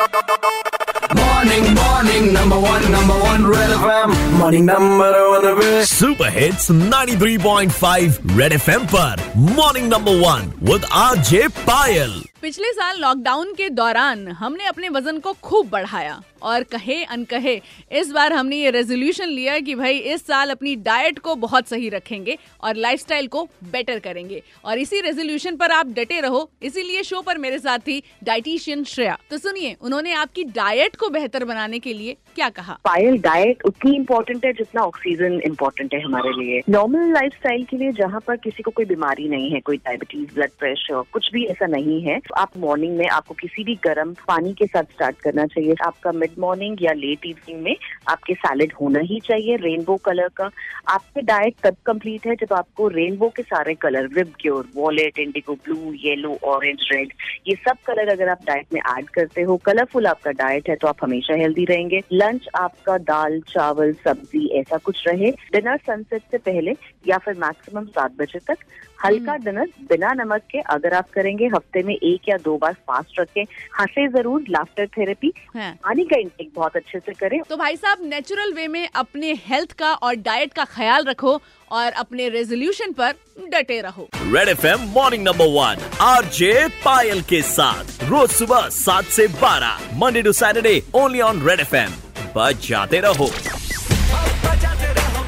Morning, morning, number one, number one, Red FM. Morning, number one, पे super hits 93.5 red FM पर. Morning number one with RJ Payal पिछले साल lockdown के दौरान हमने अपने वज़न को खूब बढ़ाया। और कहे अनकहे। इस बार हमने ये रेजोल्यूशन लिया कि भाई इस साल अपनी डाइट को बहुत सही रखेंगे और लाइफस्टाइल को बेटर करेंगे। और इसी रेजोल्यूशन पर आप डटे रहो। इसीलिए शो पर मेरे साथ थी डाइटिशियन श्रेया। तो सुनिए, उन्होंने आपकी डाइट को बेहतर बनाने के लिए क्या कहा? पायल डाइट उतनी इम्पोर्टेंट है जितना ऑक्सीजन इम्पोर्टेंट है हमारे लिए। नॉर्मल लाइफस्टाइल के लिए जहाँ पर किसी को कोई बीमारी नहीं है, कोई डायबिटीज़ ब्लड प्रेशर कुछ भी ऐसा नहीं है, आप मॉर्निंग में आपको किसी भी गर्म पानी के साथ स्टार्ट करना चाहिए। आपका मॉर्निंग या लेट इवनिंग में आपके सैलेड होना ही चाहिए रेनबो कलर का। आपकी डाइट तब कंप्लीट है जब आपको रेनबो के सारे colour VIBGYOR violet indigo blue yellow orange red ये सब कलर अगर आप डाइट में ऐड करते हो कलरफुल आपका डाइट है तो आप हमेशा हेल्दी रहेंगे। लंच आपका दाल चावल सब्ज़ी ऐसा कुछ रहे। डिनर सनसेट से पहले या फिर मैक्सिमम सात बजे तक। हल्का डिनर बिना नमक के अगर आप करेंगे हफ़्ते में एक या दो बार फास्ट रखें। हंसे ज़रूर लाफ्टर थेरेपी हाँ। पानी का इंटेक बहुत अच्छे से करें। तो भाई साहब नेचुरल वे में अपने हेल्थ का और डाइट का ख्याल रखो और अपने रेजोल्यूशन पर डटे रहो। Red F M morning number one R J Payal के साथ। रोज सुबह सात से बारह Monday to Saturday only on red FM बजाते रहो। बजाते रहो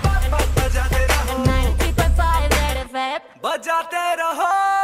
बजाते रहो।